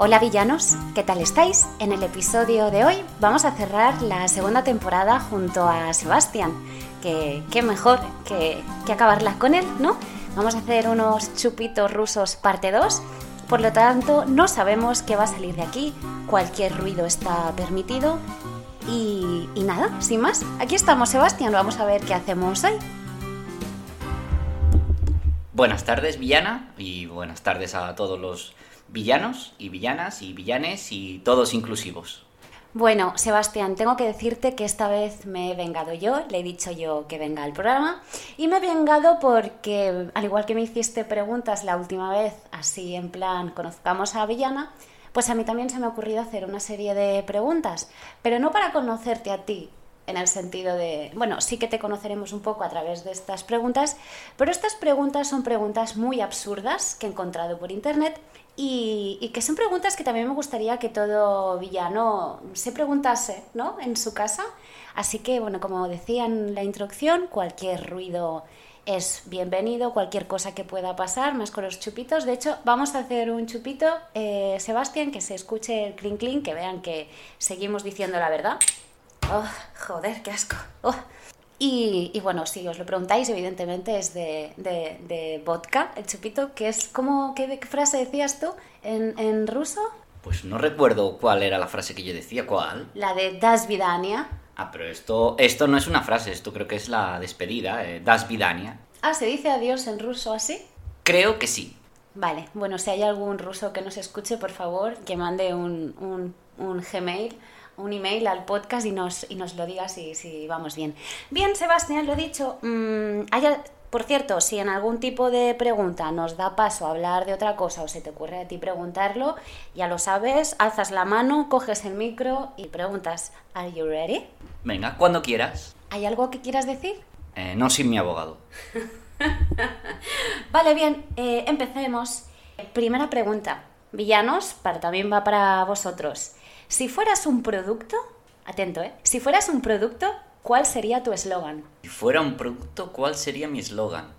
Hola villanos, ¿qué tal estáis? En el episodio de hoy vamos a cerrar la segunda temporada junto a Sebastián, que qué mejor que, acabarla con él, ¿no? Vamos a hacer unos chupitos rusos parte 2, por lo tanto no sabemos qué va a salir de aquí, cualquier ruido está permitido y, y nada, sin más, aquí estamos Sebastián, vamos a ver qué hacemos hoy. Buenas tardes, villana, y buenas tardes a todos los villanos y villanas y villanes y todos inclusivos. Bueno, Sebastián, tengo que decirte que esta vez me he vengado yo, le he dicho yo que venga al programa, y me he vengado porque, al igual que me hiciste preguntas la última vez, así en plan, conozcamos a Villana, pues a mí también se me ha ocurrido hacer una serie de preguntas, pero no para conocerte a ti, en el sentido de, bueno, sí que te conoceremos un poco a través de estas preguntas, pero estas preguntas son preguntas muy absurdas que he encontrado por internet y, que son preguntas que también me gustaría que todo villano se preguntase, ¿no? En su casa. Así que, bueno, como decía en la introducción, cualquier ruido es bienvenido, cualquier cosa que pueda pasar, más con los chupitos. De hecho, vamos a hacer un chupito, eh, Sebastián, que se escuche el clink clink, que vean que seguimos diciendo la verdad. Oh, joder, qué asco. Oh. Y, y, bueno, si os lo preguntáis, evidentemente es de, de, de vodka, el chupito, que es como, ¿qué, frase decías tú en, en, ruso? Pues no recuerdo cuál era la frase que yo decía, ¿cuál? La de Das Vidania. Ah, pero esto, esto no es una frase, esto creo que es la despedida, eh, Das Vidania. Ah, ¿se dice adiós en ruso así? Creo que sí. Vale, bueno, si hay algún ruso que nos escuche, por favor, que mande un, un, un Gmail un email al podcast y nos, y nos lo diga si, si vamos bien. Bien, Sebastián, lo dicho. Mmm, haya, por cierto, si en algún tipo de pregunta nos da paso a hablar de otra cosa o se te ocurre a ti preguntarlo, ya lo sabes, alzas la mano, coges el micro y preguntas, ¿Are you ready? Venga, cuando quieras. ¿Hay algo que quieras decir? Eh, no sin mi abogado. vale, bien, eh, empecemos. Primera pregunta. Villanos, para, también va para vosotros. Si fueras un producto, atento, ¿eh? Si fueras un producto, ¿cuál sería tu eslogan? Si fuera un producto, ¿cuál sería mi eslogan?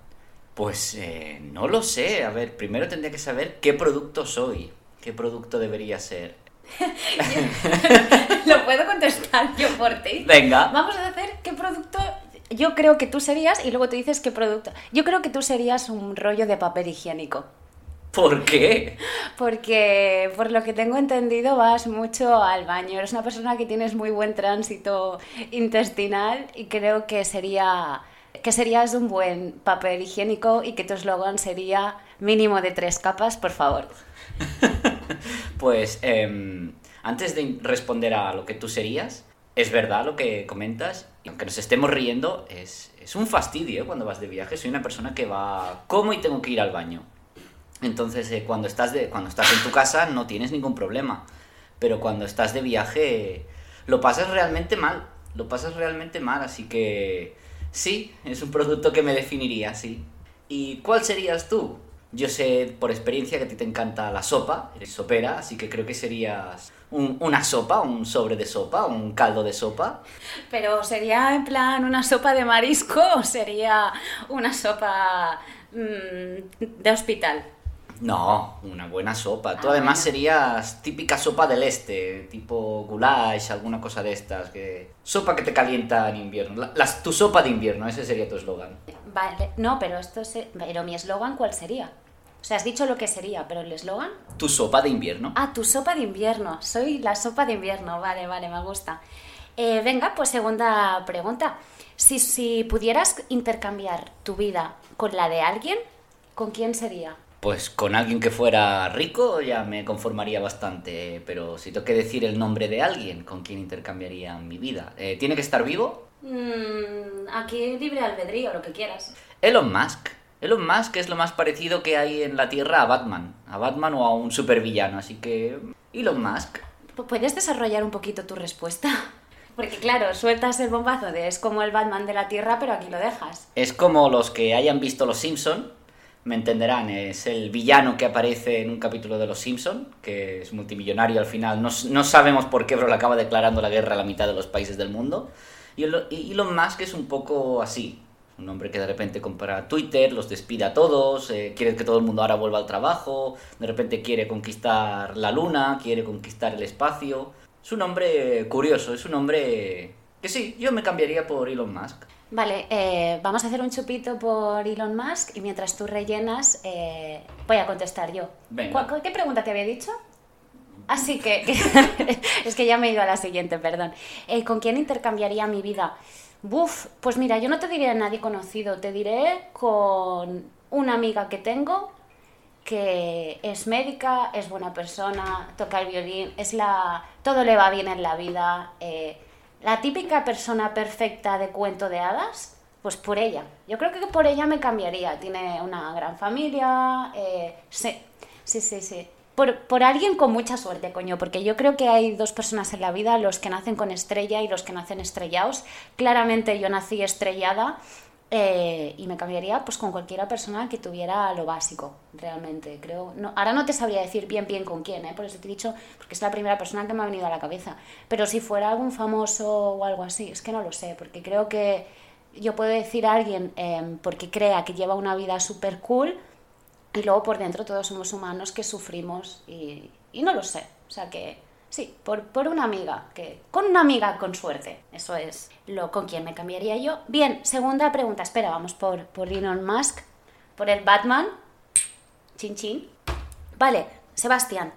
Pues eh, no lo sé. A ver, primero tendría que saber qué producto soy. ¿Qué producto debería ser? lo puedo contestar yo por ti. Venga. Vamos a hacer qué producto yo creo que tú serías y luego tú dices qué producto. Yo creo que tú serías un rollo de papel higiénico. ¿Por qué? Porque, por lo que tengo entendido, vas mucho al baño. Eres una persona que tienes muy buen tránsito intestinal y creo que sería que serías un buen papel higiénico y que tu eslogan sería mínimo de tres capas, por favor. pues, eh, antes de responder a lo que tú serías, es verdad lo que comentas, y aunque nos estemos riendo, es, es un fastidio cuando vas de viaje. Soy una persona que va, como y tengo que ir al baño. Entonces, eh, cuando, estás de, cuando estás en tu casa no tienes ningún problema. Pero cuando estás de viaje lo pasas realmente mal. Lo pasas realmente mal. Así que sí, es un producto que me definiría, sí. ¿Y cuál serías tú? Yo sé por experiencia que a ti te encanta la sopa, eres sopera, así que creo que serías un, una sopa, un sobre de sopa, un caldo de sopa. Pero sería en plan una sopa de marisco o sería una sopa mmm, de hospital. No, una buena sopa. Tú ah, además bueno. serías típica sopa del este, tipo goulash, alguna cosa de estas. que Sopa que te calienta en invierno. La, la, tu sopa de invierno, ese sería tu eslogan. Vale, no, pero esto se... Pero mi eslogan, ¿cuál sería? O sea, has dicho lo que sería, pero el eslogan... Tu sopa de invierno. Ah, tu sopa de invierno. Soy la sopa de invierno. Vale, vale, me gusta. Eh, venga, pues segunda pregunta. Si, si pudieras intercambiar tu vida con la de alguien, ¿con quién sería? Pues con alguien que fuera rico ya me conformaría bastante, pero si tengo que decir el nombre de alguien con quien intercambiaría mi vida, eh, ¿tiene que estar vivo? Mm, aquí libre albedrío, lo que quieras. Elon Musk. Elon Musk es lo más parecido que hay en la Tierra a Batman, a Batman o a un supervillano, así que Elon Musk. ¿Puedes desarrollar un poquito tu respuesta? Porque claro, sueltas el bombazo de es como el Batman de la Tierra, pero aquí lo dejas. Es como los que hayan visto Los Simpson, me entenderán, es el villano que aparece en un capítulo de Los Simpson, que es multimillonario al final. No, no sabemos por qué, pero le acaba declarando la guerra a la mitad de los países del mundo. Y Elon Musk es un poco así. Un hombre que de repente compra Twitter, los despide a todos, eh, quiere que todo el mundo ahora vuelva al trabajo, de repente quiere conquistar la luna, quiere conquistar el espacio. Es un hombre curioso, es un hombre que sí, yo me cambiaría por Elon Musk. Vale, eh, vamos a hacer un chupito por Elon Musk y mientras tú rellenas eh, voy a contestar yo. Venga. ¿Cuál- ¿Qué pregunta te había dicho? Así que, es que ya me he ido a la siguiente, perdón. Eh, ¿Con quién intercambiaría mi vida? Buf, pues mira, yo no te diré a nadie conocido, te diré con una amiga que tengo que es médica, es buena persona, toca el violín, es la todo le va bien en la vida, eh, la típica persona perfecta de cuento de hadas, pues por ella. Yo creo que por ella me cambiaría. Tiene una gran familia, eh, sí, sí, sí, sí. Por, por alguien con mucha suerte, coño, porque yo creo que hay dos personas en la vida, los que nacen con estrella y los que nacen estrellados. Claramente yo nací estrellada eh, y me cambiaría pues con cualquiera persona que tuviera lo básico, realmente. Creo, no, ahora no te sabría decir bien bien con quién, ¿eh? por eso te he dicho, porque es la primera persona que me ha venido a la cabeza. Pero si fuera algún famoso o algo así, es que no lo sé, porque creo que yo puedo decir a alguien eh, porque crea que lleva una vida súper cool y luego por dentro todos somos humanos que sufrimos y, y no lo sé. O sea que sí, por, por una amiga, que con una amiga con suerte. Eso es lo con quien me cambiaría yo. Bien, segunda pregunta. Espera, vamos por, por Elon Musk, por el Batman. Chin chin. Vale, Sebastián,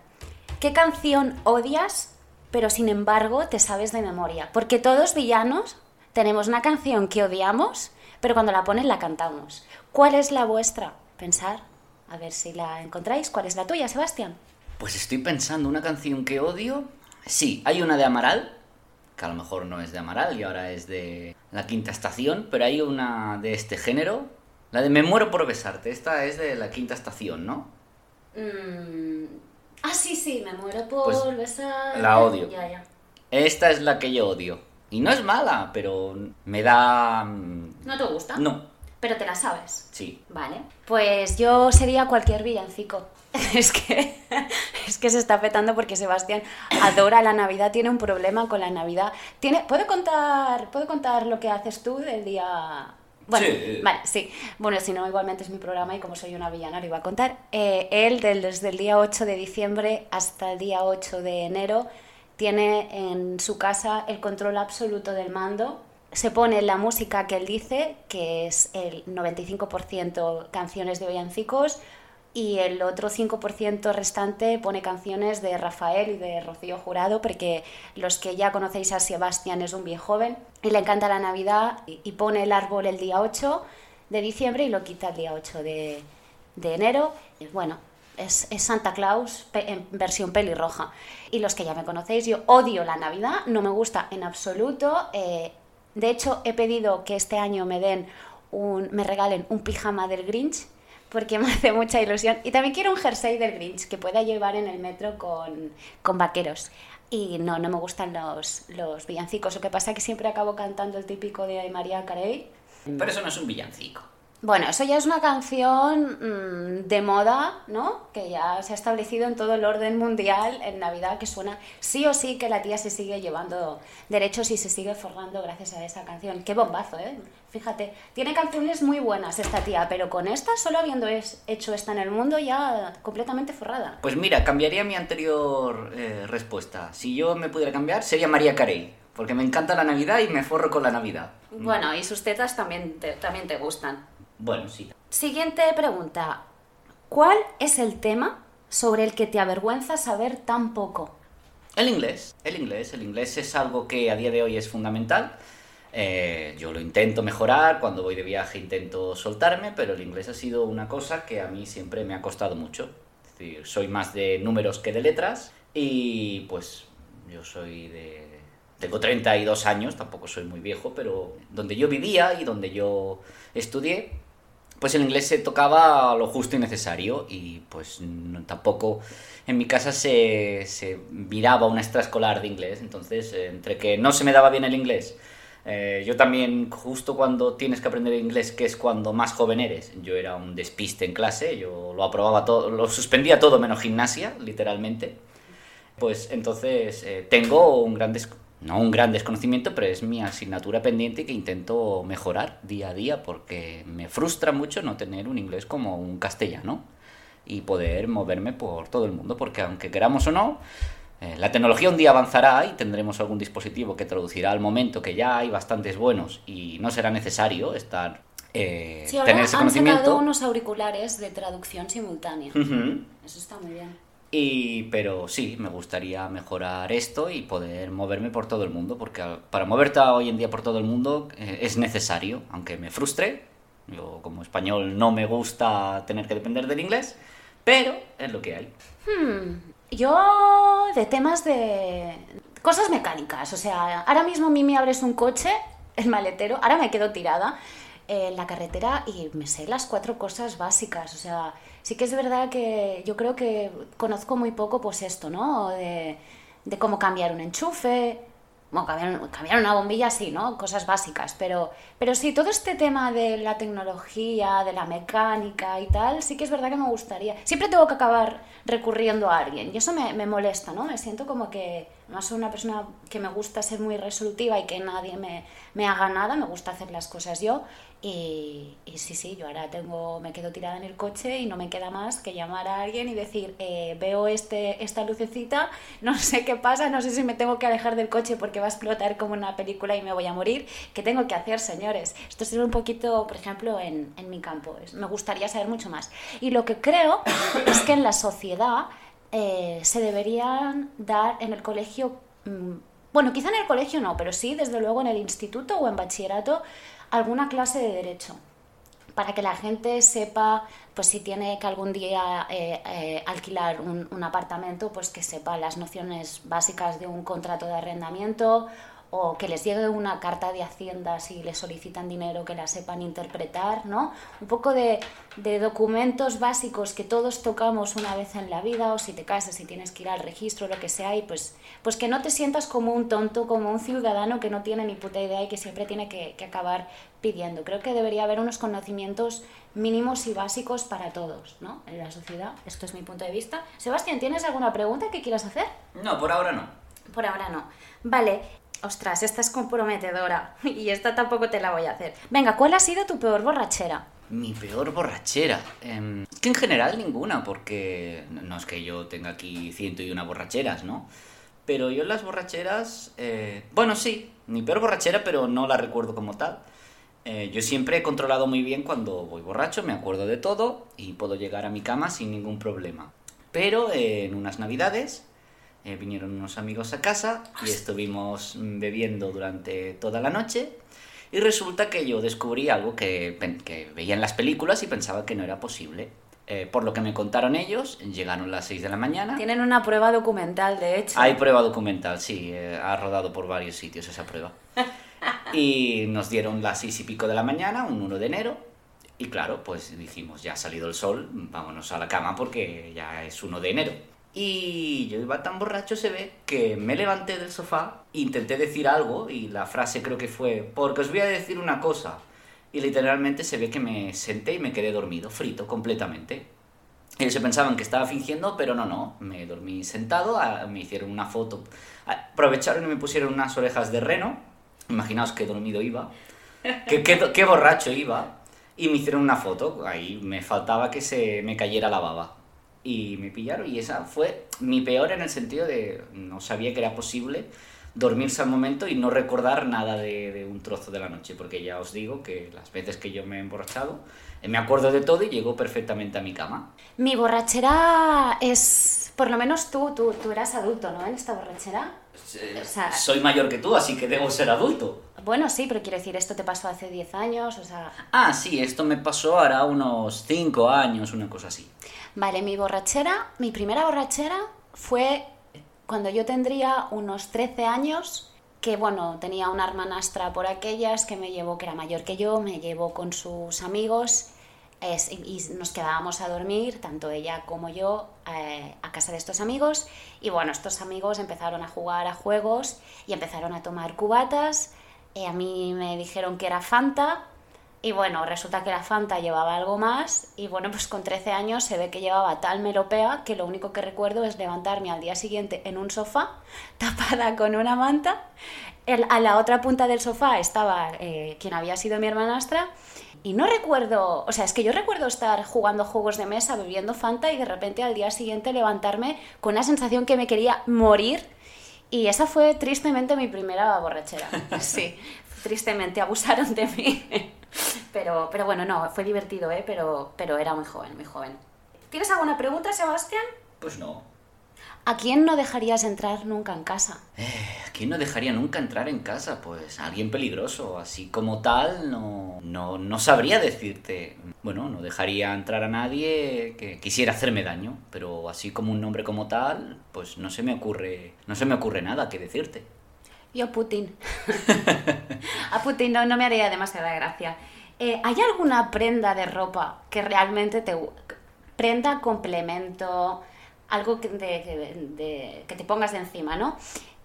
¿qué canción odias, pero sin embargo te sabes de memoria? Porque todos villanos tenemos una canción que odiamos, pero cuando la ponen la cantamos. ¿Cuál es la vuestra? Pensar, a ver si la encontráis. ¿Cuál es la tuya, Sebastián? Pues estoy pensando, una canción que odio. Sí, hay una de Amaral, que a lo mejor no es de Amaral y ahora es de La Quinta Estación, pero hay una de este género, la de Me muero por besarte. Esta es de La Quinta Estación, ¿no? Mm, Ah, sí, sí, me muero por Pues, besar. la odio. Ya, ya. Esta es la que yo odio. Y no es mala, pero me da... mm, ¿No te gusta? No, Pero te la sabes. sí. Vale. Pues yo sería cualquier villancico. Es que, es que se está petando porque Sebastián adora la Navidad, tiene un problema con la Navidad. Tiene, ¿puedo, contar, ¿Puedo contar lo que haces tú del día...? Bueno, Sí. vale, sí. Bueno, si no, igualmente es mi programa y como soy una villana lo iba a contar. Eh, él, del- desde el día 8 de diciembre hasta el día 8 de enero, tiene en su casa el control absoluto del mando. Se pone la música que él dice, que es el 95% canciones de villancicos, y el otro 5% restante pone canciones de Rafael y de Rocío Jurado, porque los que ya conocéis a Sebastián es un viejo joven y le encanta la Navidad y pone el árbol el día 8 de diciembre y lo quita el día 8 de, de enero. Y Bueno, es, es Santa Claus en versión pelirroja. Y los que ya me conocéis, yo odio la Navidad, no me gusta en absoluto. eh, de hecho, he pedido que este año me den un, me regalen un pijama del Grinch porque me hace mucha ilusión. Y también quiero un jersey del Grinch que pueda llevar en el metro con, con vaqueros. Y no, no me gustan los, los villancicos. Lo que pasa es que siempre acabo cantando el típico de María Carey. Pero eso no es un villancico. Bueno, eso ya es una canción mm, de moda, ¿no? Que ya se ha establecido en todo el orden mundial en Navidad, que suena sí o sí que la tía se sigue llevando derechos y se sigue forrando gracias a esa canción. Qué bombazo, ¿eh? Fíjate, tiene canciones muy buenas esta tía, pero con esta, solo habiendo es- hecho esta en el mundo, ya completamente forrada. Pues mira, cambiaría mi anterior eh, respuesta. Si yo me pudiera cambiar, sería María Carey. Porque me encanta la Navidad y me forro con la Navidad. Bueno, y sus tetas también te, también te gustan. Bueno, sí. Siguiente pregunta. ¿Cuál es el tema sobre el que te avergüenza saber tan poco? El inglés, el inglés, el inglés es algo que a día de hoy es fundamental. Eh, yo lo intento mejorar, cuando voy de viaje intento soltarme, pero el inglés ha sido una cosa que a mí siempre me ha costado mucho. Es decir, soy más de números que de letras y pues yo soy de... Tengo 32 años, tampoco soy muy viejo, pero donde yo vivía y donde yo estudié, pues el inglés se tocaba lo justo y necesario y pues tampoco en mi casa se, se miraba una extraescolar de inglés, entonces eh, entre que no se me daba bien el inglés, eh, yo también justo cuando tienes que aprender inglés, que es cuando más joven eres, yo era un despiste en clase, yo lo aprobaba todo, lo suspendía todo menos gimnasia, literalmente, pues entonces eh, tengo un gran no un gran desconocimiento, pero es mi asignatura pendiente que intento mejorar día a día porque me frustra mucho no tener un inglés como un castellano y poder moverme por todo el mundo, porque aunque queramos o no, eh, la tecnología un día avanzará y tendremos algún dispositivo que traducirá al momento que ya hay bastantes buenos y no será necesario estar eh, Sí, ahora tener ese han conocimiento. sacado unos auriculares de traducción simultánea. Eso está muy bien. Y, pero sí, me gustaría mejorar esto y poder moverme por todo el mundo, porque para moverte hoy en día por todo el mundo eh, es necesario, aunque me frustre. Yo como español no me gusta tener que depender del inglés, pero es lo que hay. Yo de temas de cosas mecánicas, o sea, ahora mismo Mimi abres un coche, el maletero, ahora me quedo tirada en la carretera y me sé las cuatro cosas básicas, o sea, sí que es verdad que yo creo que conozco muy poco pues esto, ¿no? De, cómo cambiar un enchufe, bueno, cambiar, cambiar una bombilla sí, ¿no? Cosas básicas, pero, pero sí, todo este tema de la tecnología, de la mecánica y tal, sí que es verdad que me gustaría. Siempre tengo que acabar recurriendo a alguien y eso me, me molesta, ¿no? Me siento como que, no soy una persona que me gusta ser muy resolutiva y que nadie me, me haga nada, me gusta hacer las cosas yo y, y sí, sí, yo ahora tengo, me quedo tirada en el coche y no me queda más que llamar a alguien y decir, eh, veo este, esta lucecita, no sé qué pasa, no sé si me tengo que alejar del coche porque va a explotar como una película y me voy a morir. ¿Qué tengo que hacer, señores? Esto es un poquito, por ejemplo, en, en mi campo. Me gustaría saber mucho más. Y lo que creo es que en la sociedad eh, se deberían dar en el colegio, mm, bueno, quizá en el colegio no, pero sí, desde luego en el instituto o en bachillerato, alguna clase de derecho. Para que la gente sepa, pues si tiene que algún día eh, eh, alquilar un, un apartamento, pues que sepa las nociones básicas de un contrato de arrendamiento o que les llegue una carta de Hacienda si le solicitan dinero, que la sepan interpretar, ¿no? Un poco de, de documentos básicos que todos tocamos una vez en la vida, o si te casas, si tienes que ir al registro, lo que sea, y pues, pues que no te sientas como un tonto, como un ciudadano que no tiene ni puta idea y que siempre tiene que, que acabar pidiendo. Creo que debería haber unos conocimientos mínimos y básicos para todos, ¿no? En la sociedad. Esto es mi punto de vista. Sebastián, ¿tienes alguna pregunta que quieras hacer? No, por ahora no. Por ahora no. Vale. Ostras, esta es comprometedora y esta tampoco te la voy a hacer. Venga, ¿cuál ha sido tu peor borrachera? Mi peor borrachera. Em, que en general ninguna, porque no es que yo tenga aquí ciento y una borracheras, ¿no? Pero yo en las borracheras, eh, bueno, sí, mi peor borrachera, pero no la recuerdo como tal. Eh, yo siempre he controlado muy bien cuando voy borracho, me acuerdo de todo y puedo llegar a mi cama sin ningún problema. Pero eh, en unas navidades eh, vinieron unos amigos a casa y estuvimos mm, bebiendo durante toda la noche y resulta que yo descubrí algo que, que veía en las películas y pensaba que no era posible. Eh, por lo que me contaron ellos, llegaron las 6 de la mañana. Tienen una prueba documental, de hecho. Hay prueba documental, sí, eh, ha rodado por varios sitios esa prueba. Y nos dieron las seis y pico de la mañana, un 1 de enero, y claro, pues dijimos, ya ha salido el sol, vámonos a la cama porque ya es 1 de enero. Y yo iba tan borracho, se ve, que me levanté del sofá, intenté decir algo, y la frase creo que fue, porque os voy a decir una cosa. Y literalmente se ve que me senté y me quedé dormido, frito, completamente. Ellos se pensaban que estaba fingiendo, pero no, no. Me dormí sentado, me hicieron una foto. Aprovecharon y me pusieron unas orejas de reno. Imaginaos qué dormido iba. Qué, qué, qué borracho iba. Y me hicieron una foto. Ahí me faltaba que se me cayera la baba. Y me pillaron. Y esa fue mi peor en el sentido de no sabía que era posible dormirse al momento y no recordar nada de, de un trozo de la noche. Porque ya os digo que las veces que yo me he emborrachado, eh, me acuerdo de todo y llego perfectamente a mi cama. Mi borrachera es... Por lo menos tú, tú, tú eras adulto, ¿no? En esta borrachera. O sea- Soy mayor que tú, así que debo ser adulto. Bueno, sí, pero quiero decir, esto te pasó hace 10 años, o sea... Ah, sí, esto me pasó ahora unos 5 años, una cosa así. Vale, mi borrachera, mi primera borrachera fue cuando yo tendría unos 13 años, que bueno, tenía una hermanastra por aquellas que me llevó, que era mayor que yo, me llevó con sus amigos y nos quedábamos a dormir, tanto ella como yo, eh, a casa de estos amigos. Y bueno, estos amigos empezaron a jugar a juegos y empezaron a tomar cubatas. eh, a mí me dijeron que era Fanta, Y bueno, resulta que la Fanta llevaba algo más y bueno, pues con 13 años se ve que llevaba tal melopea que lo único que recuerdo es levantarme al día siguiente en un sofá, tapada con una manta. El- a la otra punta del sofá estaba eh, quien había sido mi hermanastra y no recuerdo, o sea, es que yo recuerdo estar jugando juegos de mesa, bebiendo Fanta y de repente al día siguiente levantarme con una sensación que me quería morir y esa fue tristemente mi primera borrachera. Sí, tristemente abusaron de mí. Pero, pero bueno, no, fue divertido, ¿eh? Pero, pero era muy joven, muy joven. ¿Tienes alguna pregunta, Sebastián? Pues no. ¿A quién no dejarías entrar nunca en casa? ¿A quién no dejaría nunca entrar en casa? Pues a alguien peligroso. Así como tal, no, no, no sabría decirte. Bueno, no dejaría entrar a nadie que quisiera hacerme daño. Pero así como un nombre como tal, pues no se me ocurre, no se me ocurre nada que decirte. Yo Putin. a Putin no, no me haría demasiada gracia. Eh, ¿Hay alguna prenda de ropa que realmente te... Prenda, complemento, algo que, que te pongas de encima, ¿no?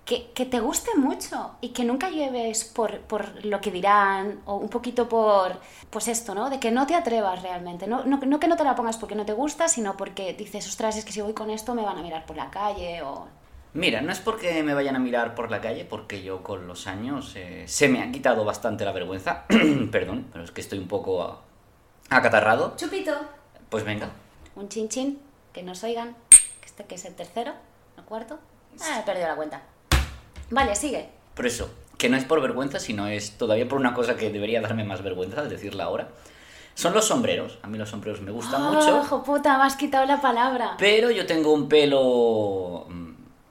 Que, que te guste mucho y que nunca lleves por, por lo que dirán o un poquito por, pues esto, ¿no? De que no te atrevas realmente. No, no, no que no te la pongas porque no te gusta, sino porque dices, ostras, es que si voy con esto me van a mirar por la calle o... Mira, no es porque me vayan a mirar por la calle, porque yo con los años eh, se me ha quitado bastante la vergüenza. Perdón, pero es que estoy un poco ah, acatarrado. Chupito. Pues venga. un chin chin, que nos oigan, que este que es el tercero, el cuarto. Ah, he perdido la cuenta. Vale, sigue. Por eso, que no es por vergüenza, sino es todavía por una cosa que debería darme más vergüenza al decirla ahora. Son los sombreros. A mí los sombreros me gustan Ah, mucho. hijo puta, me has quitado la palabra. Pero yo tengo un pelo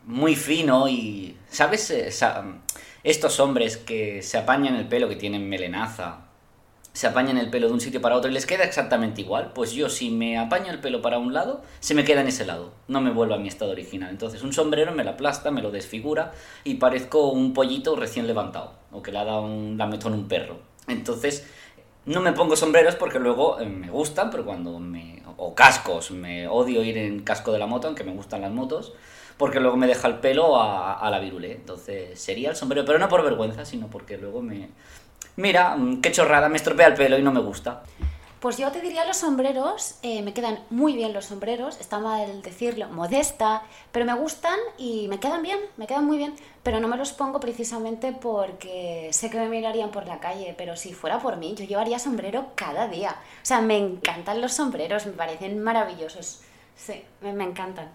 muy fino y, ¿sabes? Estos hombres que se apañan el pelo, que tienen melenaza, se apañan el pelo de un sitio para otro y les queda exactamente igual. Pues yo si me apaño el pelo para un lado, se me queda en ese lado. No me vuelvo a mi estado original. Entonces un sombrero me lo aplasta, me lo desfigura y parezco un pollito recién levantado. O que le ha dado un lametón un perro. Entonces no me pongo sombreros porque luego eh, me gustan, pero cuando me... o cascos, me odio ir en casco de la moto, aunque me gustan las motos, porque luego me deja el pelo a, la virule. Entonces sería el sombrero, pero no por vergüenza, sino porque luego me... Mira, mm, qué chorrada, me estropea el pelo y no me gusta. Pues yo te diría los sombreros, eh, me quedan muy bien los sombreros, está mal decirlo, modesta, pero me gustan y me quedan bien, me quedan muy bien, pero no me los pongo precisamente porque sé que me mirarían por la calle, pero si fuera por mí, yo llevaría sombrero cada día. O sea, me encantan los sombreros, me parecen maravillosos. Sí, me encantan.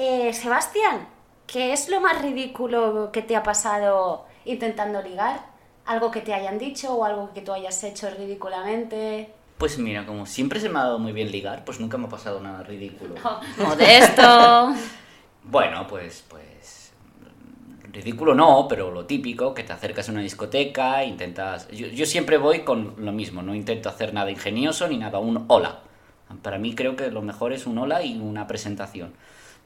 Eh, Sebastián, ¿qué es lo más ridículo que te ha pasado intentando ligar? ¿Algo que te hayan dicho o algo que tú hayas hecho ridículamente? Pues mira, como siempre se me ha dado muy bien ligar, pues nunca me ha pasado nada ridículo. Modesto. Bueno, pues, pues. Ridículo no, pero lo típico, que te acercas a una discoteca, intentas. Yo, yo siempre voy con lo mismo, no intento hacer nada ingenioso ni nada, un hola. Para mí creo que lo mejor es un hola y una presentación.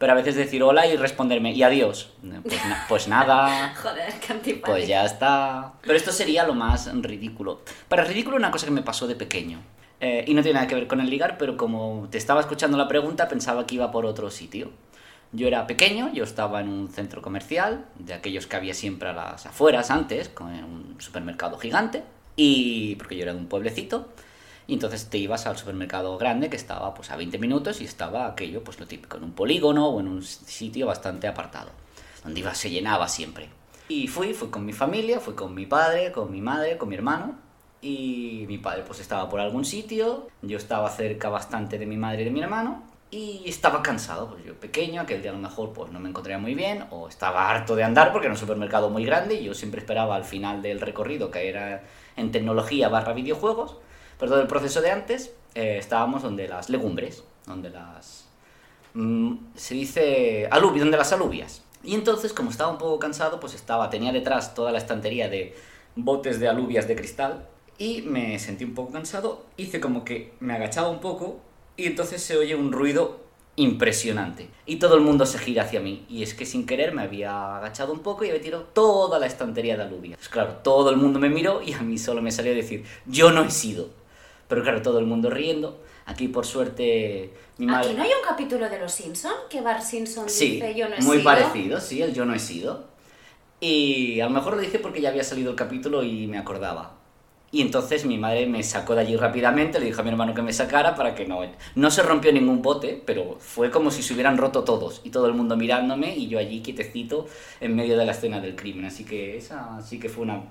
Pero a veces decir hola y responderme y adiós. Pues, na- pues nada. Joder, qué. Pues ya está. Pero esto sería lo más ridículo. Para ridículo una cosa que me pasó de pequeño. Eh, y no tiene nada que ver con el ligar, pero como te estaba escuchando la pregunta, pensaba que iba por otro sitio. Yo era pequeño, yo estaba en un centro comercial, de aquellos que había siempre a las afueras antes, con un supermercado gigante, y porque yo era de un pueblecito, y entonces te ibas al supermercado grande que estaba pues a 20 minutos y estaba aquello, pues lo típico, en un polígono o en un sitio bastante apartado, donde iba, se llenaba siempre. Y fui, fui con mi familia, fui con mi padre, con mi madre, con mi hermano, y mi padre pues estaba por algún sitio, yo estaba cerca bastante de mi madre y de mi hermano, y estaba cansado, pues yo pequeño, aquel día a lo mejor pues no me encontraría muy bien, o estaba harto de andar porque era un supermercado muy grande y yo siempre esperaba al final del recorrido que era en tecnología barra videojuegos, pero todo el proceso de antes eh, estábamos donde las legumbres, donde las... mm, se dice alubi, donde las alubias. Y entonces, como estaba un poco cansado, pues estaba, tenía detrás toda la estantería de botes de alubias de cristal y me sentí un poco cansado, hice como que me agachaba un poco y entonces se oye un ruido impresionante y todo el mundo se gira hacia mí y es que sin querer me había agachado un poco y había tirado toda la estantería de alubias. Pues claro, todo el mundo me miró y a mí solo me salió decir, yo no he sido. Pero claro, todo el mundo riendo. Aquí por suerte mi madre... ¿Aquí no hay un capítulo de Los Simpson que Bart Simpson Sí, dice yo no he muy sido"? parecido, sí, el yo no he sido. Y a lo mejor lo dije porque ya había salido el capítulo y me acordaba. Y entonces mi madre me sacó de allí rápidamente, le dijo a mi hermano que me sacara para que no... No se rompió ningún bote, pero fue como si se hubieran roto todos y todo el mundo mirándome y yo allí quietecito en medio de la escena del crimen. Así que esa sí que fue una,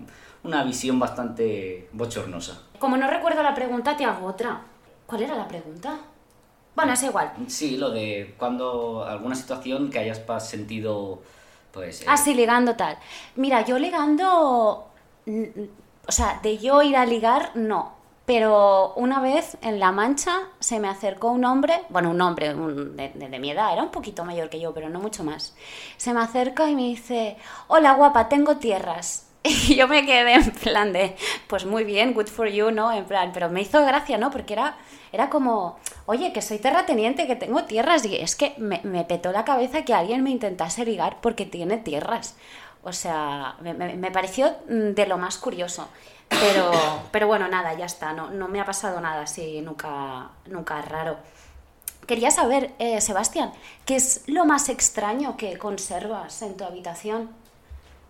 una visión bastante bochornosa. Como no recuerdo la pregunta, te hago otra. ¿Cuál era la pregunta? Bueno, es igual. Sí, lo de cuando alguna situación que hayas sentido, pues... eh, Ah, sí, ligando tal. Mira, yo ligando. O sea, de yo ir a ligar, no. Pero una vez en La Mancha se me acercó un hombre, bueno, un hombre de- de mi edad, era un poquito mayor que yo, pero no mucho más. Se me acerca y me dice: Hola guapa, tengo tierras. Y yo me quedé en plan de, pues muy bien, good for you, ¿no? En plan, pero me hizo gracia, ¿no? Porque era, era como, oye, que soy terrateniente, que tengo tierras. Y es que me, me petó la cabeza que alguien me intentase ligar porque tiene tierras. O sea, me, me- me pareció mm, de lo más curioso. Pero, pero bueno, nada, ya está. No, no me ha pasado nada así, nunca, nunca raro. Quería saber, eh, Sebastián, ¿qué es lo más extraño que conservas en tu habitación?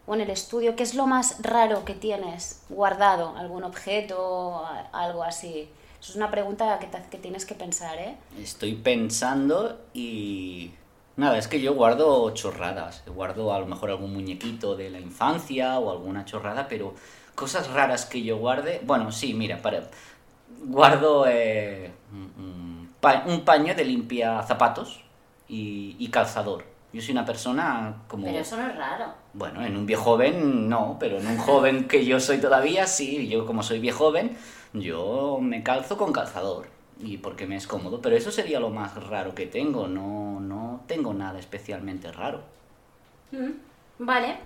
o en el estudio, ¿qué es lo más raro que tienes guardado? ¿Algún objeto? Algo así. Eso es una pregunta que, te- que tienes que pensar, ¿eh? Estoy pensando y... Nada, es que yo guardo chorradas. Guardo a lo mejor algún muñequito de la infancia o alguna chorrada, pero cosas raras que yo guarde... Bueno, sí, mira, para... guardo eh, un- un pa- un paño de limpia zapatos y, y calzador. Yo soy una persona como... Pero eso no es raro. Bueno, en un viejo joven no, pero en un joven que yo soy todavía sí. Yo como soy viejo joven, yo me calzo con calzador y porque me es cómodo. Pero eso sería lo más raro que tengo. No, no tengo nada especialmente raro. Mm, Vale.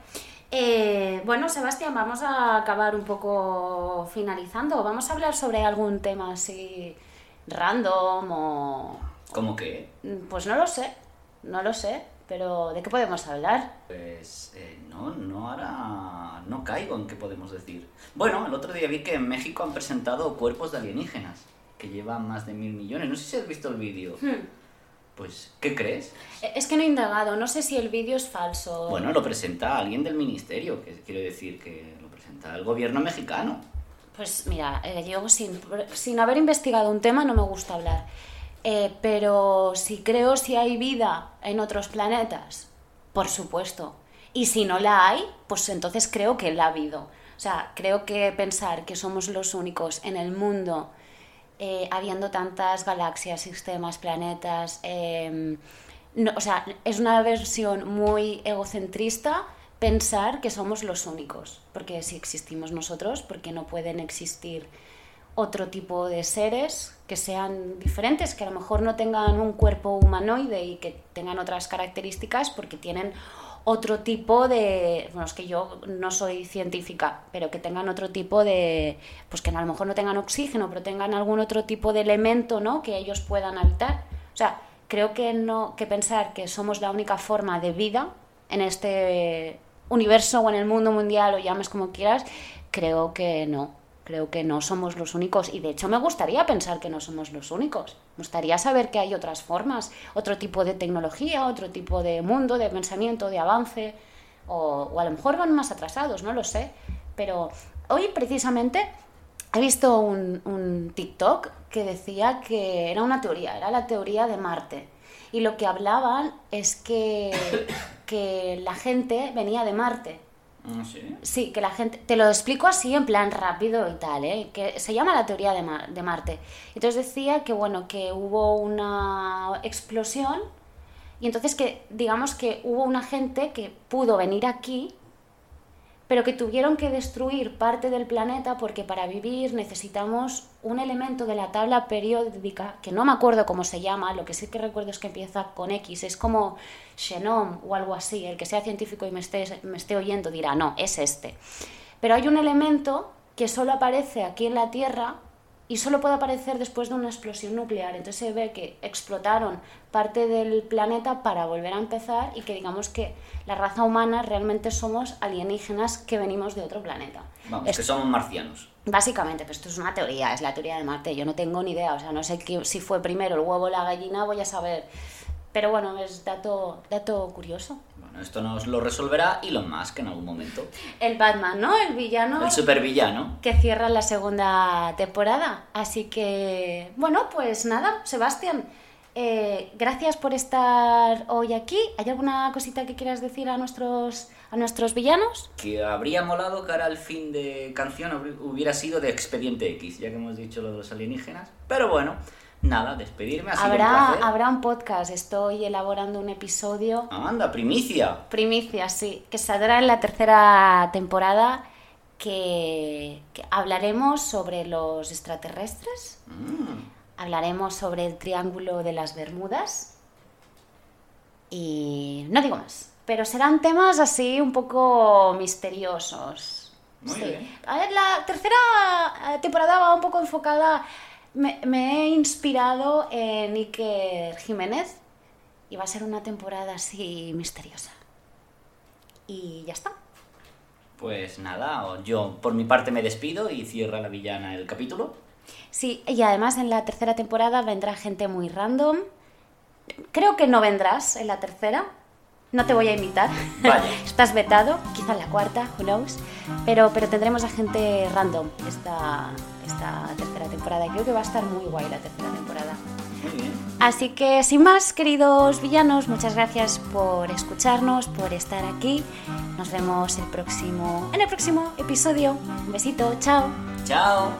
Eh, bueno, Sebastián, vamos a acabar un poco finalizando. Vamos a hablar sobre algún tema así random o... ¿Cómo? Mm, Pues no lo sé, no lo sé, pero ¿de qué podemos hablar? Pues eh, no, no ahora no caigo en qué podemos decir. Bueno, el otro día vi que en México han presentado cuerpos de alienígenas que llevan más de mil millones. No sé si has visto el vídeo. Hmm. Pues, ¿qué crees? Eh, Es que no he indagado, no sé si el vídeo es falso. Bueno, lo presenta alguien del ministerio, que quiero decir que lo presenta el gobierno mexicano. Pues mira, eh, yo sin, sin haber investigado un tema no me gusta hablar. Eh, pero si creo si hay vida en otros planetas, por supuesto. Y si no la hay, pues entonces creo que la ha habido. O sea, creo que pensar que somos los únicos en el mundo, eh, habiendo tantas galaxias, sistemas, planetas, eh, no, o sea, es una versión muy egocentrista pensar que somos los únicos, porque si existimos nosotros, porque no pueden existir otro tipo de seres que sean diferentes, que a lo mejor no tengan un cuerpo humanoide y que tengan otras características porque tienen otro tipo de, bueno, es que yo no soy científica, pero que tengan otro tipo de, pues que a lo mejor no tengan oxígeno, pero tengan algún otro tipo de elemento, ¿no? Que ellos puedan habitar. O sea, creo que no, que pensar que somos la única forma de vida en este universo o en el mundo mundial o llames como quieras, creo que no. Creo que no somos los únicos y de hecho me gustaría pensar que no somos los únicos. Me gustaría saber que hay otras formas, otro tipo de tecnología, otro tipo de mundo, de pensamiento, de avance, o, a lo mejor van más atrasados, no lo sé. Pero hoy precisamente he visto un, un TikTok que decía que era una teoría, era la teoría de Marte. Y lo que hablaban es que, que la gente venía de Marte. Ah, ¿Sí? Que la gente. Te lo explico así en plan rápido y tal, ¿eh? Que se llama la teoría de, Mar- de Marte. Entonces decía que, bueno, que hubo una explosión y entonces que, digamos que hubo una gente que pudo venir aquí, pero que tuvieron que destruir parte del planeta porque para vivir necesitamos un elemento de la tabla periódica, que no me acuerdo cómo se llama, lo que sí que recuerdo es que empieza con X, es como Xenom o algo así, el que sea científico y me esté, me esté oyendo dirá, no, es este. Pero hay un elemento que solo aparece aquí en la Tierra y solo puede aparecer después de una explosión nuclear. Entonces se ve que explotaron parte del planeta para volver a empezar y que digamos que la raza humana realmente somos alienígenas que venimos de otro planeta. Vamos, que somos marcianos. Básicamente, pues esto es una teoría, es la teoría de Marte. Yo no tengo ni idea, o sea, no sé qué- si fue primero el huevo o la gallina, voy a saber. Pero bueno, es dato, dato curioso. Bueno, esto nos lo resolverá Elon Musk en algún momento. El Batman, ¿no? El villano. El supervillano. Que cierra la segunda temporada. Así que, bueno, pues nada, Sebastián. Eh, gracias por estar hoy aquí. ¿Hay alguna cosita que quieras decir a nuestros, a nuestros villanos? Que habría molado que ahora el fin de canción hubiera sido de Expediente X, ya que hemos dicho lo de los alienígenas. Pero bueno, nada, despedirme. Ha sido un Habrá, habrá un podcast. Estoy elaborando un episodio. Anda, primicia. Primicia, sí. Que saldrá en la tercera temporada. Que, que hablaremos sobre los extraterrestres. Mm. Hablaremos sobre el Triángulo de las Bermudas. Y no digo más. Pero serán temas así un poco misteriosos. Muy Sí. bien. A ver, la tercera eh, temporada va un poco enfocada. Me, me he inspirado en Iker Jiménez. Y va a ser una temporada así misteriosa. Y ya está. Pues nada, yo por mi parte me despido y cierra la villana el capítulo. Sí, y además en la tercera temporada vendrá gente muy random. Creo que no vendrás en la tercera. No te voy a invitar. Vaya. Estás vetado, quizá en la cuarta, who knows. Pero, pero tendremos a gente random esta, esta tercera temporada. Creo que va a estar muy guay la tercera temporada. Muy bien. Así que sin más, queridos villanos, muchas gracias por escucharnos, por estar aquí. Nos vemos el próximo, en el próximo episodio. Un besito, chao. Chao.